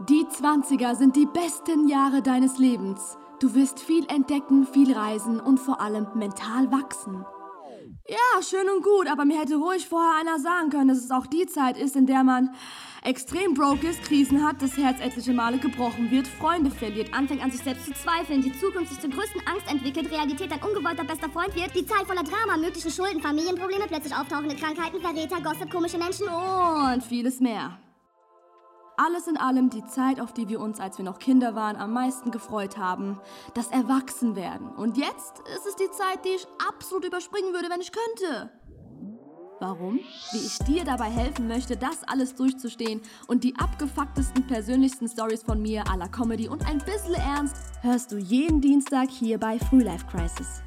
Die 20er sind die besten Jahre deines Lebens. Du wirst viel entdecken, viel reisen und vor allem mental wachsen. Ja, schön und gut, aber mir hätte ruhig vorher einer sagen können, dass es auch die Zeit ist, in der man extrem broke ist, Krisen hat, das Herz etliche Male gebrochen wird, Freunde verliert, anfängt an sich selbst zu zweifeln, die Zukunft sich zur größten Angst entwickelt, Realität ein ungewollter bester Freund wird, die Zeit voller Drama, möglichen Schulden, Familienprobleme, plötzlich auftauchende Krankheiten, Verräter, Gossip, komische Menschen und vieles mehr. Alles in allem die Zeit, auf die wir uns, als wir noch Kinder waren, am meisten gefreut haben. Das Erwachsenwerden. Und jetzt ist es die Zeit, die ich absolut überspringen würde, wenn ich könnte. Warum? Wie ich dir dabei helfen möchte, das alles durchzustehen und die abgefucktesten, persönlichsten Stories von mir aller Comedy und ein bisschen Ernst hörst du jeden Dienstag hier bei Frühlife Crisis.